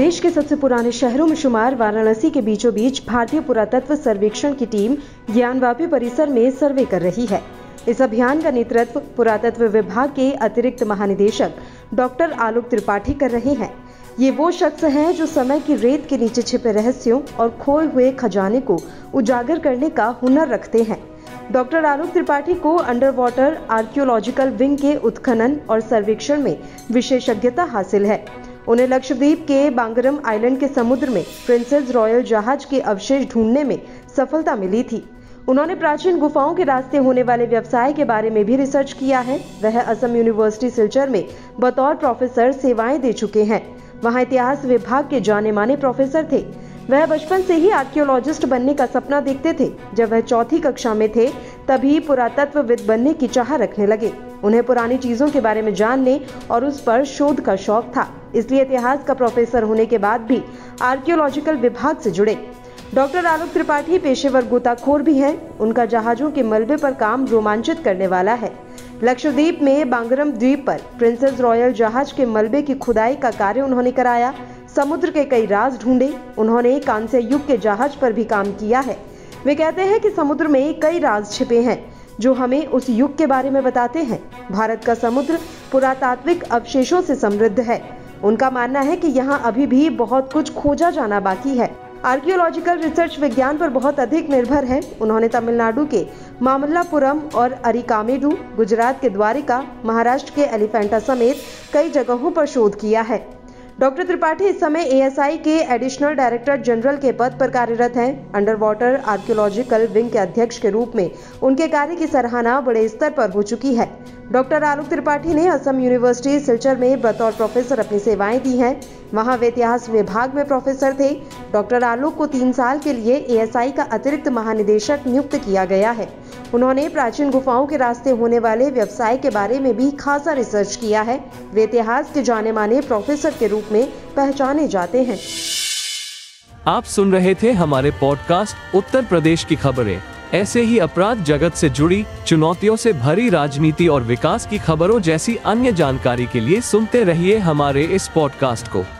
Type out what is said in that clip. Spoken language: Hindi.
देश के सबसे पुराने शहरों में शुमार वाराणसी के बीचों बीच भारतीय पुरातत्व सर्वेक्षण की टीम ज्ञानवापी परिसर में सर्वे कर रही है। इस अभियान का नेतृत्व पुरातत्व विभाग के अतिरिक्त महानिदेशक डॉक्टर आलोक त्रिपाठी कर रहे हैं। ये वो शख्स हैं जो समय की रेत के नीचे छिपे रहस्यों और खोए हुए खजाने को उजागर करने का हुनर रखते हैं। डॉक्टर आलोक त्रिपाठी को अंडर वाटर आर्कियोलॉजिकल विंग के उत्खनन और सर्वेक्षण में विशेषज्ञता हासिल है। उन्हें लक्षद्वीप के बांगरम आइलैंड के समुद्र में प्रिंसेस रॉयल जहाज़ के अवशेष ढूँढने में सफलता मिली थी। उन्होंने प्राचीन गुफाओं के रास्ते होने वाले व्यवसाय के बारे में भी रिसर्च किया है। वह असम यूनिवर्सिटी सिलचर में बतौर प्रोफेसर सेवाएँ दे चुके हैं। वहाँ इतिहास विभाग के जाने माने प्रोफेसर थे। वह बचपन से ही आर्कियोलॉजिस्ट बनने का सपना देखते थे। जब वह चौथी कक्षा में थे, तभी पुरातत्वविद बनने की चाह रखने लगे। उन्हें पुरानी चीज़ों के बारे में जानने और उस पर शोध का शौक था। इसलिए इतिहास का प्रोफेसर होने के बाद भी आर्कियोलॉजिकल विभाग से जुड़े। डॉक्टर आलोक त्रिपाठी पेशेवर गोताखोर भी हैं। उनका जहाजों के मलबे पर काम रोमांचित करने वाला है। लक्षद्वीप में बांगरम द्वीप पर प्रिंसेस रॉयल जहाज़ के मलबे की खुदाई का कार्य उन्होंने कराया। समुद्र के कई राज ढूंढे। उन्होंने कांस्य युग के जहाज़ पर भी काम किया है। वे कहते हैं कि समुद्र में कई राज छिपे हैं। जो हमें उस युग के बारे में बताते हैं। भारत का समुद्र पुरातात्विक अवशेषों से समृद्ध है। उनका मानना है कि यहाँ अभी भी बहुत कुछ खोजा जाना बाकी है। आर्कियोलॉजिकल रिसर्च विज्ञान पर बहुत अधिक निर्भर है। उन्होंने तमिलनाडु के मामल्लापुरम और अरिकामेडू, गुजरात के द्वारिका, महाराष्ट्र के एलिफेंटा समेत कई जगहों पर शोध किया है। डॉक्टर त्रिपाठी इस समय एएसआई के एडिशनल डायरेक्टर जनरल के पद पर कार्यरत हैं। अंडर वाटर आर्कियोलॉजिकल विंग के अध्यक्ष के रूप में उनके कार्य की सराहना बड़े स्तर पर हो चुकी है। डॉक्टर आलोक त्रिपाठी ने असम यूनिवर्सिटी सिलचर में बतौर प्रोफेसर अपनी सेवाएँ दी हैं। वहाँ वे इतिहास विभाग में प्रोफेसर थे। डॉक्टर आलोक को तीन साल के लिए एएसआई का अतिरिक्त महानिदेशक नियुक्त किया गया है। उन्होंने प्राचीन गुफाओं के रास्ते होने वाले व्यवसाय के बारे में भी खासा रिसर्च किया है। वे इतिहास के जाने माने प्रोफेसर के रूप में पहचाने जाते हैं। आप सुन रहे थे हमारे पॉडकास्ट उत्तर प्रदेश की खबरें। ऐसे ही अपराध जगत से जुड़ी, चुनौतियों से भरी राजनीति और विकास की खबरों जैसी अन्य जानकारी के लिए सुनते रहिए हमारे इस पॉडकास्ट को।